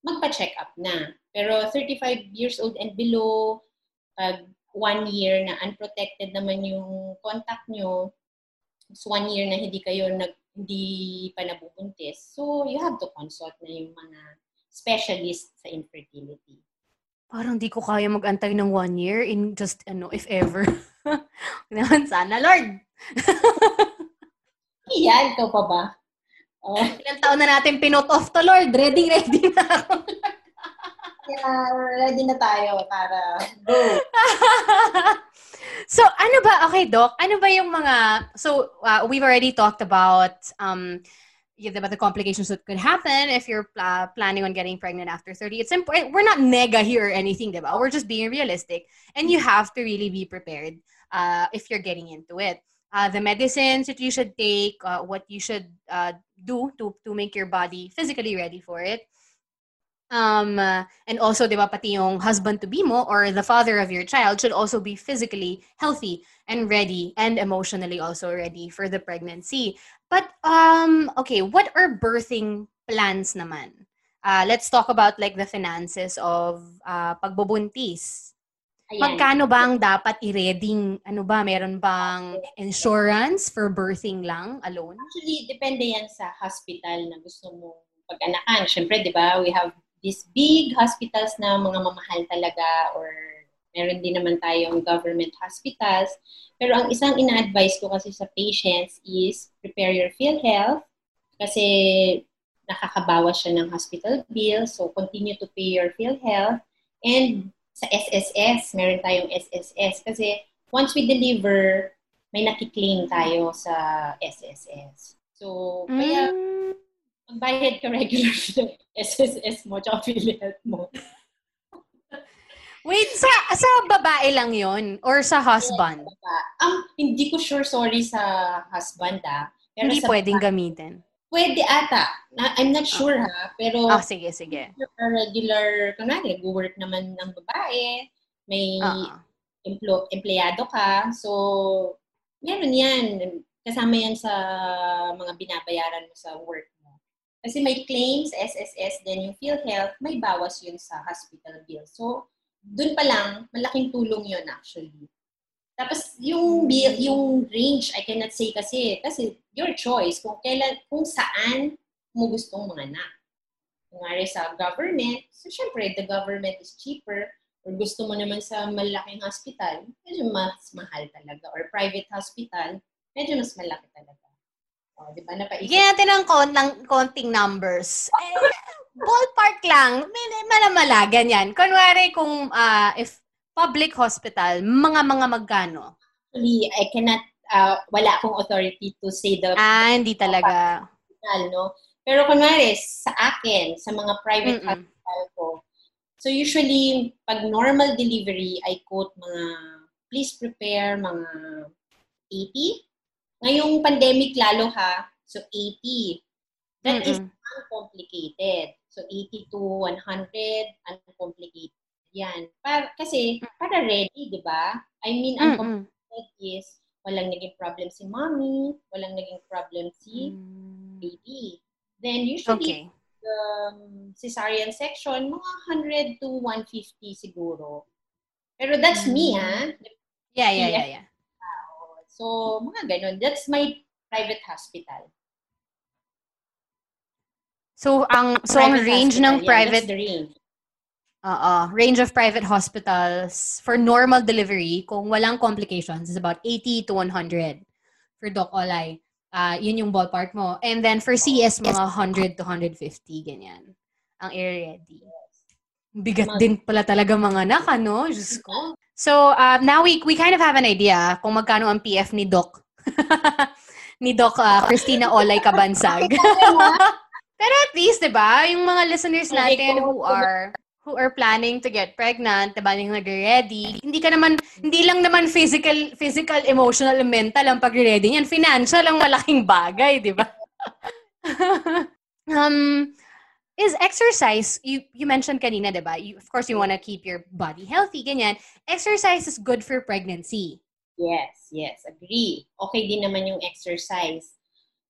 magpa-check up na. Pero 35 years old and below, pag one year na unprotected naman yung contact nyo, it's one year na hindi kayo nag, hindi pa nabubuntis. So, you have to consult na yung mga specialist sa infertility. Parang di ko kaya mag-antay ng one year in just, ano, if ever. Naman sana, Lord! Iyan, ikaw pa ba? Oh. Ilang taon na natin pinot off to, Lord. Ready, ready na ako. Ready na tayo para go. So, ano ba, okay, Doc, ano ba yung mga, so, uh, we've already talked about, um, the complications that could happen if you're uh, planning on getting pregnant after 30. It's important. We're not mega here or anything, diba? We're just being realistic. And you have to really be prepared uh, if you're getting into it. Uh, the medicines that you should take, uh, what you should uh, do to, to make your body physically ready for it. Um, uh, and also, di ba, pati yung husband to be mo or the father of your child should also be physically healthy and ready and emotionally also ready for the pregnancy. But, um, okay, what are birthing plans naman? Uh, let's talk about like the finances of uh, pagbubuntis. Ayan. Magkano ba ang dapat i-reading? Ano ba, meron bang insurance for birthing lang alone? Actually, depende yan sa hospital na gusto mo pag-anakan. Siyempre, di ba, we have these big hospitals na mga mamahal talaga or meron din naman tayong government hospitals. Pero ang isang ina-advise ko kasi sa patients is prepare your PhilHealth kasi nakakabawas siya ng hospital bill. So, continue to pay your PhilHealth. And sa SSS, meron tayong SSS. Kasi once we deliver, may nakiklaim tayo sa SSS. So, kaya mm magbayad ka regular ng SSS mo tsaka affiliate mo. Wait, sa sa babae lang yon or sa husband? Um, hindi ko sure, sorry sa husband ah. Pero hindi pwedeng babae, gamitin? Pwede ata. Na, I'm not sure okay. ha. Pero, oh, sige, sige. Regular, kunwari, nag-work naman ng babae, may uh-huh. emplo, empleyado ka, so, meron yan. Kasama yan sa mga binabayaran mo sa work kasi may claims, SSS, then yung PhilHealth, may bawas yun sa hospital bill. So, dun pa lang, malaking tulong yun actually. Tapos, yung bill, yung range, I cannot say kasi, kasi your choice kung kailan, kung saan mo gustong manganak. Kung sa government, so syempre, the government is cheaper, or gusto mo naman sa malaking hospital, medyo mas mahal talaga. Or private hospital, medyo mas malaki talaga. Oh, di ba? Napaisip. Bigyan natin ng konting, konting numbers. Eh, ballpark lang. Malamala, ganyan. Kunwari kung uh, if public hospital, mga mga magkano? Actually, I cannot, uh, wala akong authority to say the... Ah, hindi talaga. Hospital, no? Pero kunwari, sa akin, sa mga private Mm-mm. hospital ko, so usually, pag normal delivery, I quote mga, please prepare mga 80 Ngayong pandemic lalo ha, so 80. That mm-hmm. is uncomplicated. So 80 to 100, uncomplicated yan. Para, kasi, para ready, di ba? I mean, uncomplicated mm-hmm. is walang naging problem si mommy, walang naging problem si mm. baby. Then usually, okay. the um, cesarean section, mga 100 to 150 siguro. Pero that's mm. me, ha? Yeah, yeah, yeah, yeah. So, mga ganun. That's my private hospital. So, ang so ang range hospital, ng private yeah, the range. Oo. Range of private hospitals for normal delivery, kung walang complications, is about 80 to 100 for Doc Olay. Uh, yun yung ballpark mo. And then for CS, mga 100 to 150, ganyan. Ang area-ready. Bigat din pala talaga mga anak, ano? Diyos ko. So, uh, now we we kind of have an idea kung magkano ang PF ni Doc. ni Doc uh, Christina Olay Kabansag. Pero at least, 'di ba, yung mga listeners natin who are who are planning to get pregnant, 'di ba, yung nagre-ready, hindi ka naman hindi lang naman physical, physical, emotional, mental ang pagre-ready niyan. Financial ang malaking bagay, 'di ba? um, is exercise, you, you mentioned kanina, di ba? You, of course, you want to keep your body healthy, ganyan. Exercise is good for pregnancy. Yes, yes, agree. Okay din naman yung exercise.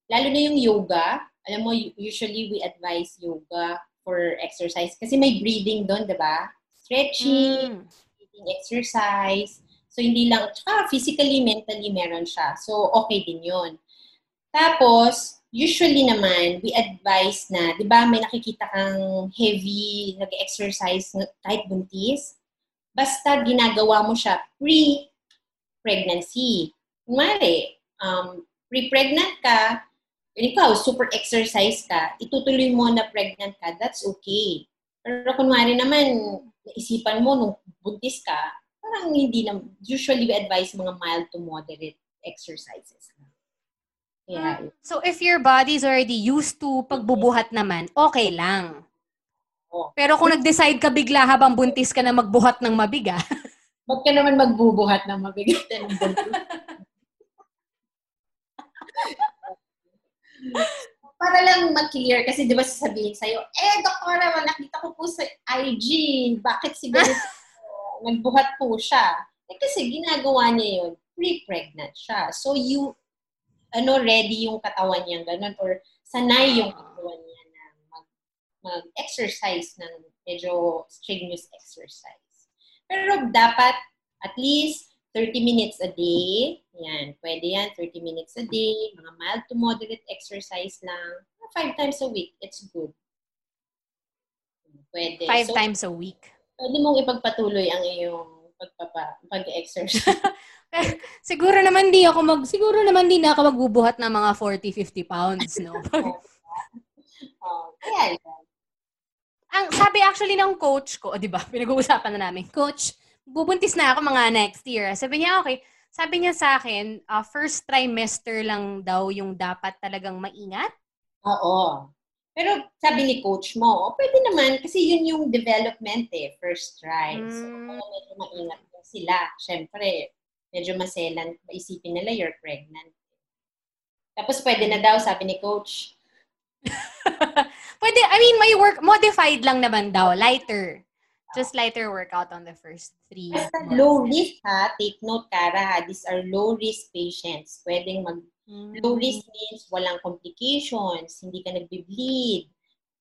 Lalo na yung yoga. Alam mo, usually we advise yoga for exercise kasi may breathing doon, di ba? Stretching, mm. breathing exercise. So, hindi lang, tsaka physically, mentally meron siya. So, okay din yun. Tapos, usually naman, we advise na, di ba, may nakikita kang heavy, nag-exercise kahit buntis. Basta ginagawa mo siya pre-pregnancy. Kunwari, um, pre-pregnant ka, ikaw, super exercise ka, itutuloy mo na pregnant ka, that's okay. Pero kunwari naman, naisipan mo nung buntis ka, parang hindi na, usually we advise mga mild to moderate exercises. Yeah. So if your body is already used to pagbubuhat naman, okay lang. Oh. Pero kung nag-decide ka bigla habang buntis ka na magbuhat ng mabigat, Ba't ka naman magbubuhat ng buntis? Para lang mag-clear, kasi di ba sasabihin sa'yo, eh, doktora, nakita ko po sa IG, bakit si ganito? nagbuhat po siya. Eh, kasi ginagawa niya yun, pre-pregnant siya. So, you ano, ready yung katawan niya, ganun, or sanay yung katawan niya na mag, mag-exercise ng medyo strenuous exercise. Pero dapat at least 30 minutes a day. Yan, pwede yan, 30 minutes a day. Mga mild to moderate exercise lang. Five times a week, it's good. Pwede. Five so, times a week. Pwede mong ipagpatuloy ang iyong pagpapa, pag-exercise. siguro naman di ako mag siguro naman di na ako magbubuhat ng mga 40 50 pounds no. oh, yeah, yeah. Ang sabi actually ng coach ko, 'di ba? Pinag-uusapan na namin. Coach, bubuntis na ako mga next year. Sabi niya, okay. Sabi niya sa akin, uh, first trimester lang daw yung dapat talagang maingat. Oo. Pero sabi ni coach mo, oh, pwede naman kasi yun yung development eh, first try. Mm. So, hmm. medyo maingat sila. Siyempre, medyo maselan, isipin nila you're pregnant. Tapos pwede na daw, sabi ni coach. pwede, I mean, may work, modified lang naman daw, lighter. Just lighter workout on the first three Basta low risk ha, take note Kara ha, these are low risk patients. Pwedeng mag, mm. low risk means walang complications, hindi ka nagbe-bleed,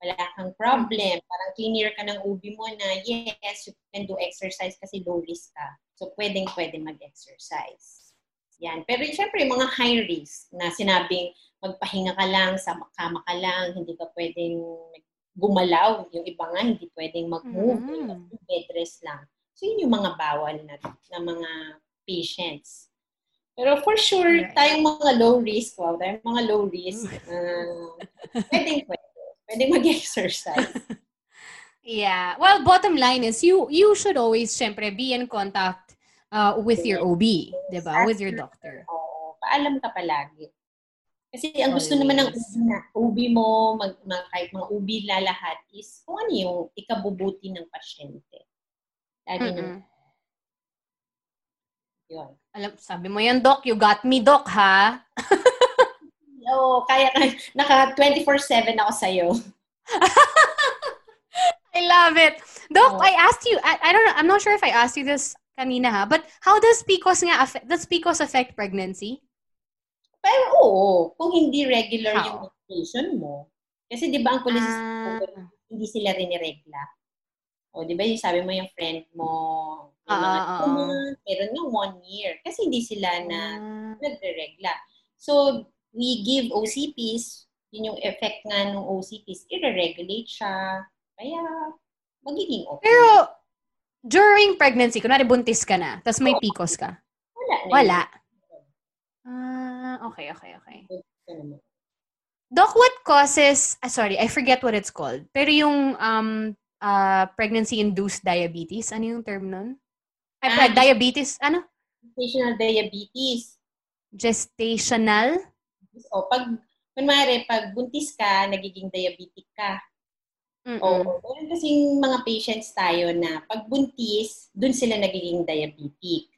wala kang problem, parang cleaner ka ng ubi mo na yes, you can do exercise kasi low risk ka. So, pwedeng pwede mag-exercise. Yan. Pero syempre, mga high risk na sinabing magpahinga ka lang, sa kama ka lang, hindi ka pwedeng gumalaw. Yung iba nga, hindi pwedeng mag-move. Mm-hmm. Bed rest lang. So, yun yung mga bawal na, na mga patients. Pero for sure, right. tayong mga low risk, wow, tayong mga low risk, uh, pwedeng pwede. Pwedeng mag-exercise. Yeah. Well, bottom line is you you should always syempre be in contact uh, with your OB, 'di ba? With your doctor. Oo. Paalam ka palagi. Kasi ang gusto always. naman ng OB, na, OB mo, mag, mag, kahit mga OB lalahat is kung ano yung ikabubuti ng pasyente. Lagi mm-hmm. ng yun. Alam, sabi mo yan, Doc. You got me, Doc, ha? Oo, kaya, naka 24-7 ako sa'yo. I love it. Doc, oh. I asked you, I, I don't know, I'm not sure if I asked you this kanina ha, but how does PCOS nga affect, does PCOS affect pregnancy? Pero oo, kung hindi regular how? yung medication mo. Kasi di ba ang police ah. hindi sila riniregla. O di ba yung sabi mo yung friend mo, yung mga uh, uh, meron nga one year. Kasi hindi sila na uh, nagre-regla. So, we give OCPs, yun yung effect nga ng OCPs, i-regulate siya, kaya, magiging okay. Pero, during pregnancy, kunwari buntis ka na, tapos may PCOS ka? Wala. Wala. Ah, uh, okay, okay, okay. Doc, what causes, ah, sorry, I forget what it's called. Pero yung um, uh, pregnancy-induced diabetes, ano yung term nun? Ay, ah, diabetes, ano? Gestational diabetes. Gestational? O, pag, kunwari, pag buntis ka, nagiging diabetic ka. Mm-mm. Oo. Meron kasing mga patients tayo na pag buntis, dun sila nagiging diabetic.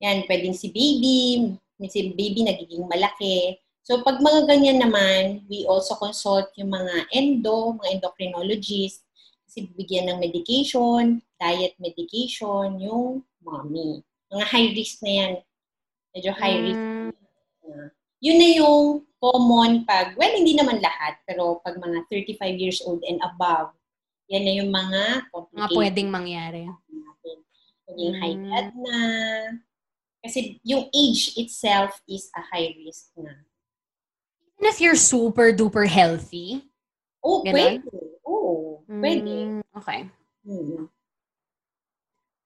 Yan, pwedeng si baby, si baby nagiging malaki. So, pag mga ganyan naman, we also consult yung mga endo, mga endocrinologist, kasi bigyan ng medication, diet medication, yung mommy. Mga high risk na yan. Medyo high risk. Mm. Yun na yung common pag, well, hindi naman lahat, pero pag mga 35 years old and above, yan na yung mga Mga complications pwedeng mangyari. natin. Maging high Mm. blood na. Kasi yung age itself is a high risk na. Even if you're super duper healthy. Oh, Ganon? pwede. Oo, pwede. Mm, okay. Mm.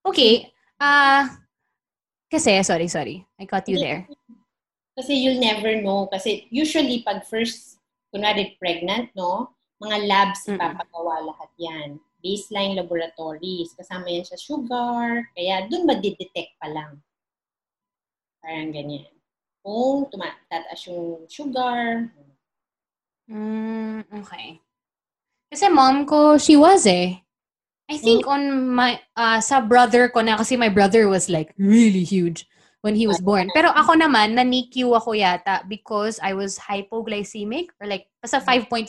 Okay. Ah, kasi, sorry, sorry. I caught you there. Kasi you'll never know. Kasi usually pag first, kunwari pregnant, no? Mga labs Mm-mm. ipapagawa lahat yan. Baseline laboratories. Kasama yan sa sugar. Kaya dun madidetect pa lang. Parang ganyan. Kung tumataas yung sugar. Mm, okay. Kasi mom ko, she was eh. I think on my, uh, sa brother ko na, kasi my brother was like really huge when he was born. Pero ako naman, na-NICU ako yata because I was hypoglycemic or like, basta 5.5.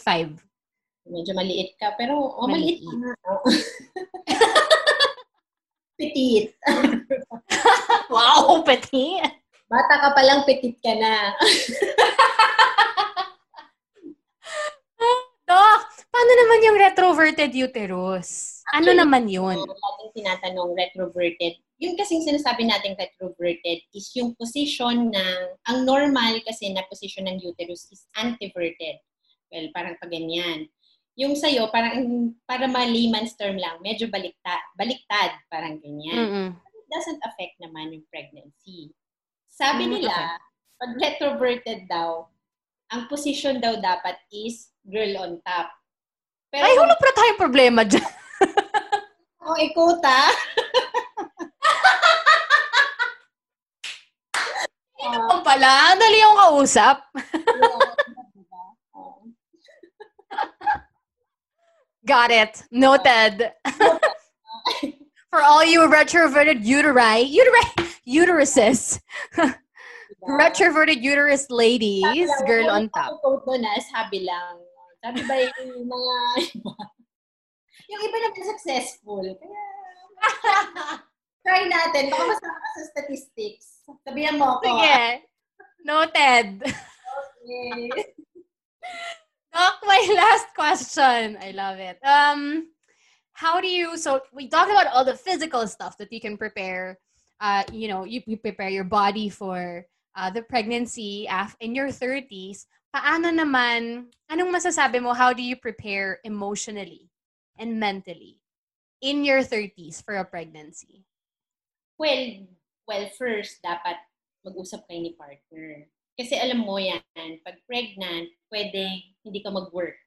Medyo maliit ka. Pero, oh, maliit, Maliit. ka oh. Petit. wow, pati. Bata ka palang petit ka na. Doc, paano naman yung retroverted uterus? Ano naman yun? Laging tinatanong retroverted. Yung kasing sinasabi natin retroverted is yung position ng, ang normal kasi na position ng uterus is anteverted. Well, parang pa ganyan. Yung sa'yo, parang, para ma-layman's term lang, medyo baliktad, baliktad, parang ganyan. Mm-mm. It doesn't affect naman yung pregnancy. Sabi Mm, nila, pag retroverted daw, ang position daw dapat is girl on top. Pero Ay, wala pa tayong problema dyan. kung ikuta, Ano pala? Dali yung kausap. Got it. Noted. For all you retroverted uteri, uteri, uteruses, retroverted uterus ladies, girl on top. Quote doon na, sabi lang. Sabi ba yung mga iba? yung iba naman successful. Kaya, try natin. Baka masama ka sa statistics. Sabihan mo ako. Sige. Ah. Noted. Okay. Doc, my last question. I love it. Um, how do you? So we talked about all the physical stuff that you can prepare. Uh, you know, you, you prepare your body for uh, the pregnancy af- in your thirties. Paano naman? Anong masasabi mo? How do you prepare emotionally and mentally in your thirties for a pregnancy? Well, well, first, dapat mag-usap kayo ni partner. Kasi alam mo yan, pag pregnant, pwedeng hindi ka mag-work.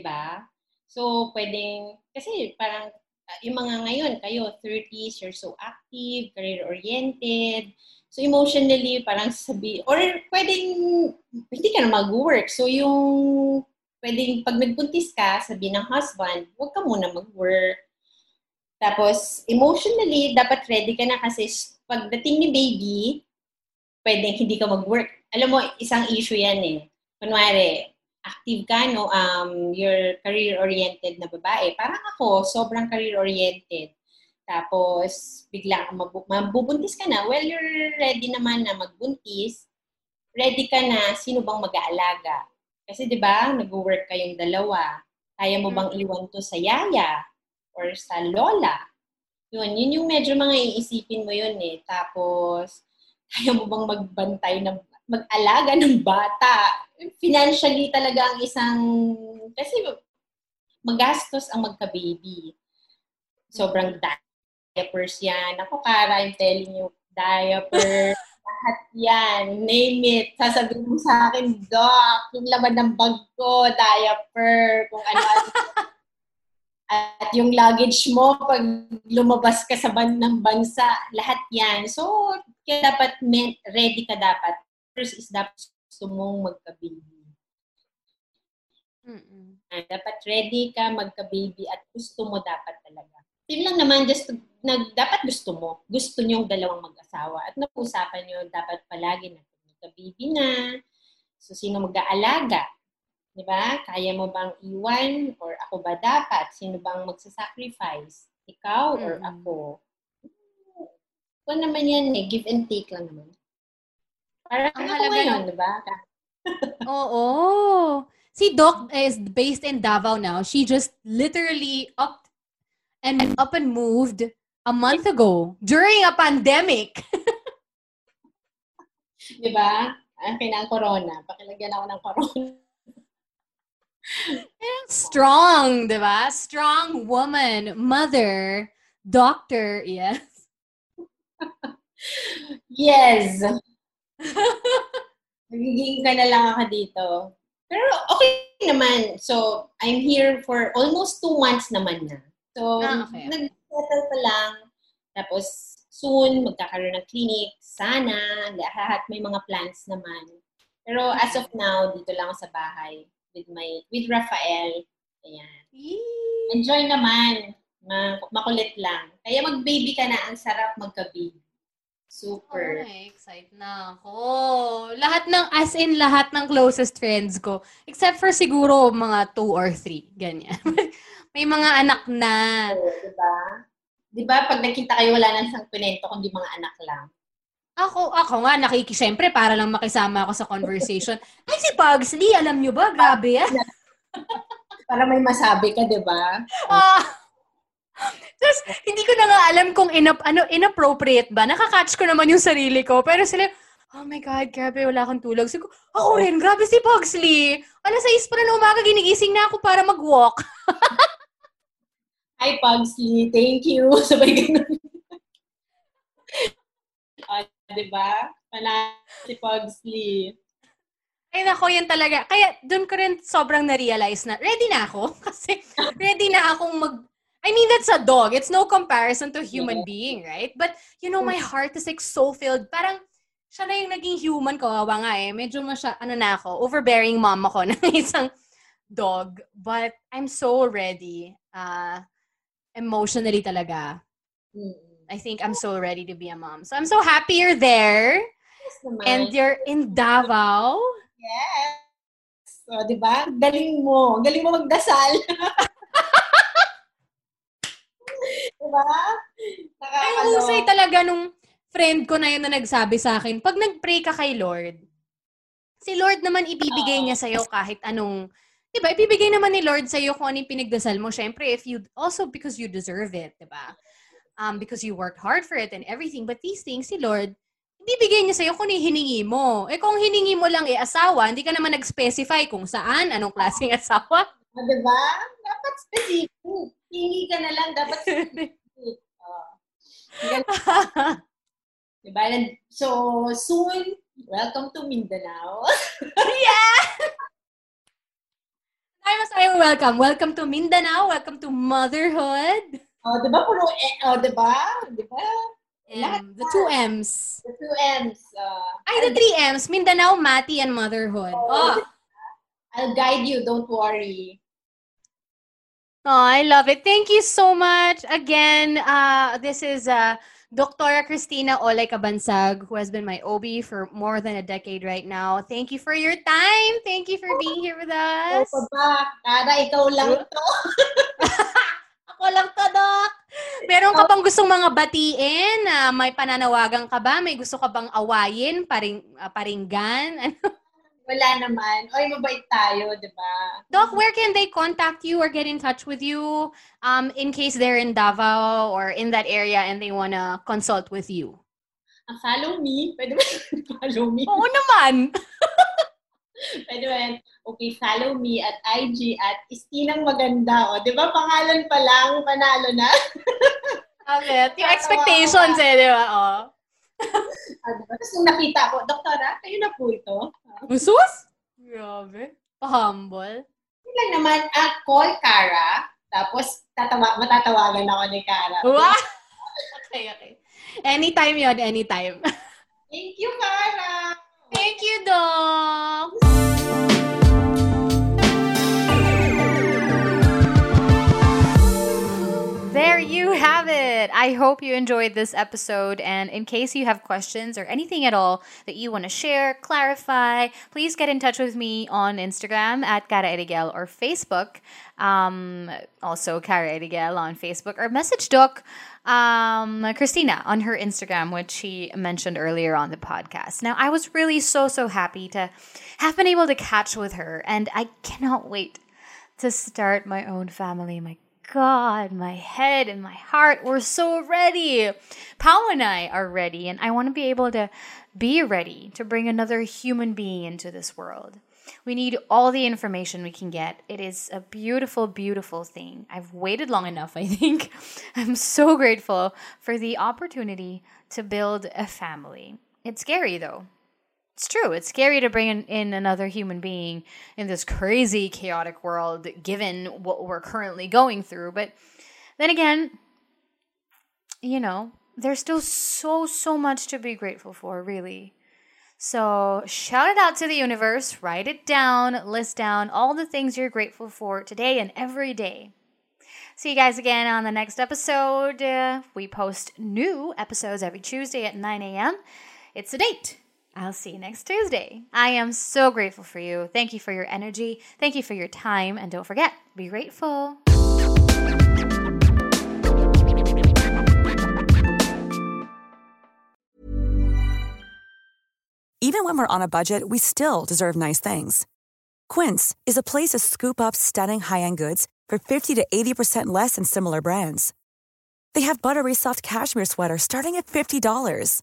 ba? So, pwedeng, kasi parang uh, yung mga ngayon, kayo, 30s, you're so active, career-oriented. So, emotionally, parang sabi, or pwedeng hindi ka na mag-work. So, yung pwedeng pag nagbuntis ka, sabi ng husband, huwag ka muna mag-work. Tapos, emotionally, dapat ready ka na kasi pagdating ni baby, pwedeng hindi ka mag-work. Alam mo, isang issue yan eh. Kunwari, active ka, no? Um, you're career-oriented na babae. Parang ako, sobrang career-oriented. Tapos, bigla kang mabu- mabubuntis ka na. Well, you're ready naman na magbuntis. Ready ka na, sino bang mag-aalaga? Kasi, di ba, nag-work kayong dalawa. Kaya mo bang iwan to sa yaya? Or sa lola? Yun, yun yung medyo mga iisipin mo yun eh. Tapos, kaya mo bang magbantay ng mag-alaga ng bata? Financially talaga ang isang, kasi magastos ang magka-baby. Sobrang diapers yan. Ako, Kara, I'm telling you, diaper, lahat yan. Name it. Sasabihin mo sa akin, Doc, yung laman ng bag ko, diaper, kung ano At yung luggage mo, pag lumabas ka sa ban ng bansa, lahat yan. So, kaya dapat ready ka dapat. First is dapat gusto mong magka-baby. Mm-mm. Ah, dapat ready ka magka-baby at gusto mo dapat talaga. Yun lang naman, just nag, dapat gusto mo. Gusto niyong dalawang mag-asawa. At napag-usapan niyo, dapat palagi na magka-baby na. So, sino mag-aalaga? Di ba? Kaya mo bang iwan? Or ako ba dapat? Sino bang magsasacrifice? Ikaw or Mm. ako? Ito naman yan eh. Give and take lang naman. Parang Ang halaga nun. di ba? Oo. Si Doc is based in Davao now. She just literally up and up and moved a month ago during a pandemic. Di ba? Ang kinang corona. Pakilagyan ako ng corona. Strong, di ba? Strong woman, mother, doctor, yes. Yes! Nagiging ka na lang ako dito. Pero okay naman. So, I'm here for almost two months naman na. So, Ah, okay. nag-settle pa lang. Tapos, soon, magkakaroon ng clinic. Sana. Lahat may mga plans naman. Pero as of now, dito lang ako sa bahay with my with Rafael. Ayan. Enjoy naman. Ma- makulit lang. Kaya mag-baby ka na. Ang sarap magka-baby. Super. Ay, excited na ako. Lahat ng, as in lahat ng closest friends ko. Except for siguro mga two or three. Ganyan. May mga anak na. Oo, diba? Diba, pag nakita kayo, wala nang isang pinento, kundi mga anak lang. Ako, ako nga, nakiki, syempre, para lang makisama ako sa conversation. Ay, si Pugsley, alam nyo ba? Grabe yan. Para may masabi ka, diba? Ah. Tapos, hindi ko na nga alam kung inap, ano, inappropriate ba. Nakakatch ko naman yung sarili ko. Pero sila, oh my God, grabe, wala akong tulog. Ko, ako rin, grabe si Pugsley. Alas 6 pa na umaga, ginigising na ako para mag-walk. Hi, Pugsley. Thank you. Sabay ganun. ah, diba? Pana si Pugsley. Ay, nako, yan talaga. Kaya, doon ko rin sobrang na-realize na, ready na ako. Kasi, ready na akong mag... I mean, that's a dog. It's no comparison to human Yeah. being, right? But, you know, my heart is like so filled. Parang, siya na yung naging human ko. Kawawa nga eh. Medyo masya, ano na ako, overbearing mom ako ng isang dog. But, I'm so ready. Uh, emotionally talaga. Mm. I think I'm so ready to be a mom. So, I'm so happy you're there. Yes. And you're in Davao. Yes. So, di ba? Galing mo. Galing mo magdasal. di ba? Husay talaga nung friend ko na yun na nagsabi sa akin, pag nag-pray ka kay Lord, si Lord naman ibibigay Oo. niya sa'yo kahit anong, di ba, ibibigay naman ni Lord sa'yo kung ano yung pinagdasal mo. Siyempre, if you, also because you deserve it, di ba? Um, because you worked hard for it and everything. But these things, si Lord, ibibigay niya sa'yo kung hiningi mo. Eh kung hiningi mo lang eh asawa, hindi ka naman nag-specify kung saan, anong klaseng asawa. Ah, di ba? Dapat specific. Hingi ka na lang. Dapat specific. Oh. Diba? And So, soon, welcome to Mindanao. Ay, mas ayaw welcome. Welcome to Mindanao. Welcome to motherhood. Oh, di ba? Puro, eh, oh, di ba? Di ba? Lahat Um, the two M's. The two M's. Uh, Ay, the three M's. Mindanao, Mati, and motherhood. Oh, Oh, I'll guide you. Don't worry. oh I love it. Thank you so much. Again, uh, this is uh, Dr. Christina Olay Kabansag, who has been my OB for more than a decade right now. Thank you for your time. Thank you for being here with Oh, us. ba? Tara, ikaw lang to. Ako lang to, Doc. Meron ka bang gustong mga batiin? na may pananawagan ka ba? May gusto ka bang awayin? Paring, ah, paringgan? Ano? Wala naman. Oy, mabait tayo, di ba? Doc, where can they contact you or get in touch with you um, in case they're in Davao or in that area and they want to consult with you? Ah, follow me. Pwede ba? follow me. Oo naman. Pwede ba yan? Okay, follow me at IG at Istinang Maganda. O, di ba? Pangalan pa lang, panalo na. Okay. Yung expectations eh, di ba? Oh. Ah, di ba? Tapos nung nakita ko, Doktora, kayo na po ito. Ah, Usus? Grabe. Pa-humble. Yun lang naman, ah, call Cara. Tapos, tatawa, matatawagan ako ni Cara. Wow! Okay, okay. Anytime yon anytime. Thank you, Cara! Thank you, Doc! I hope you enjoyed this episode. And in case you have questions or anything at all that you want to share, clarify, please get in touch with me on Instagram at Cara Erigel or Facebook. Um, also, Cara Erigel on Facebook or message Doc um, Christina on her Instagram, which she mentioned earlier on the podcast. Now, I was really so, so happy to have been able to catch with her, and I cannot wait to start my own family. My God, my head and my heart were so ready. Pao and I are ready, and I want to be able to be ready to bring another human being into this world. We need all the information we can get. It is a beautiful, beautiful thing. I've waited long enough, I think. I'm so grateful for the opportunity to build a family. It's scary, though. It's true. It's scary to bring in, in, another human being in this crazy, chaotic world, given what we're currently going through. But then again, you know, there's still so, so much to be grateful for, really. So shout it out to the universe, write it down, list down all the things you're grateful for today and every day. See you guys again on the next episode. Uh, we post new episodes every Tuesday at 9 a.m. It's a date. I'll see you next Tuesday. I am so grateful for you. Thank you for your energy. Thank you for your time. And don't forget, be grateful. Even when we're on a budget, we still deserve nice things. Quince is a place to scoop up stunning high end goods for 50 to 80% less than similar brands. They have buttery soft cashmere sweaters starting at $50,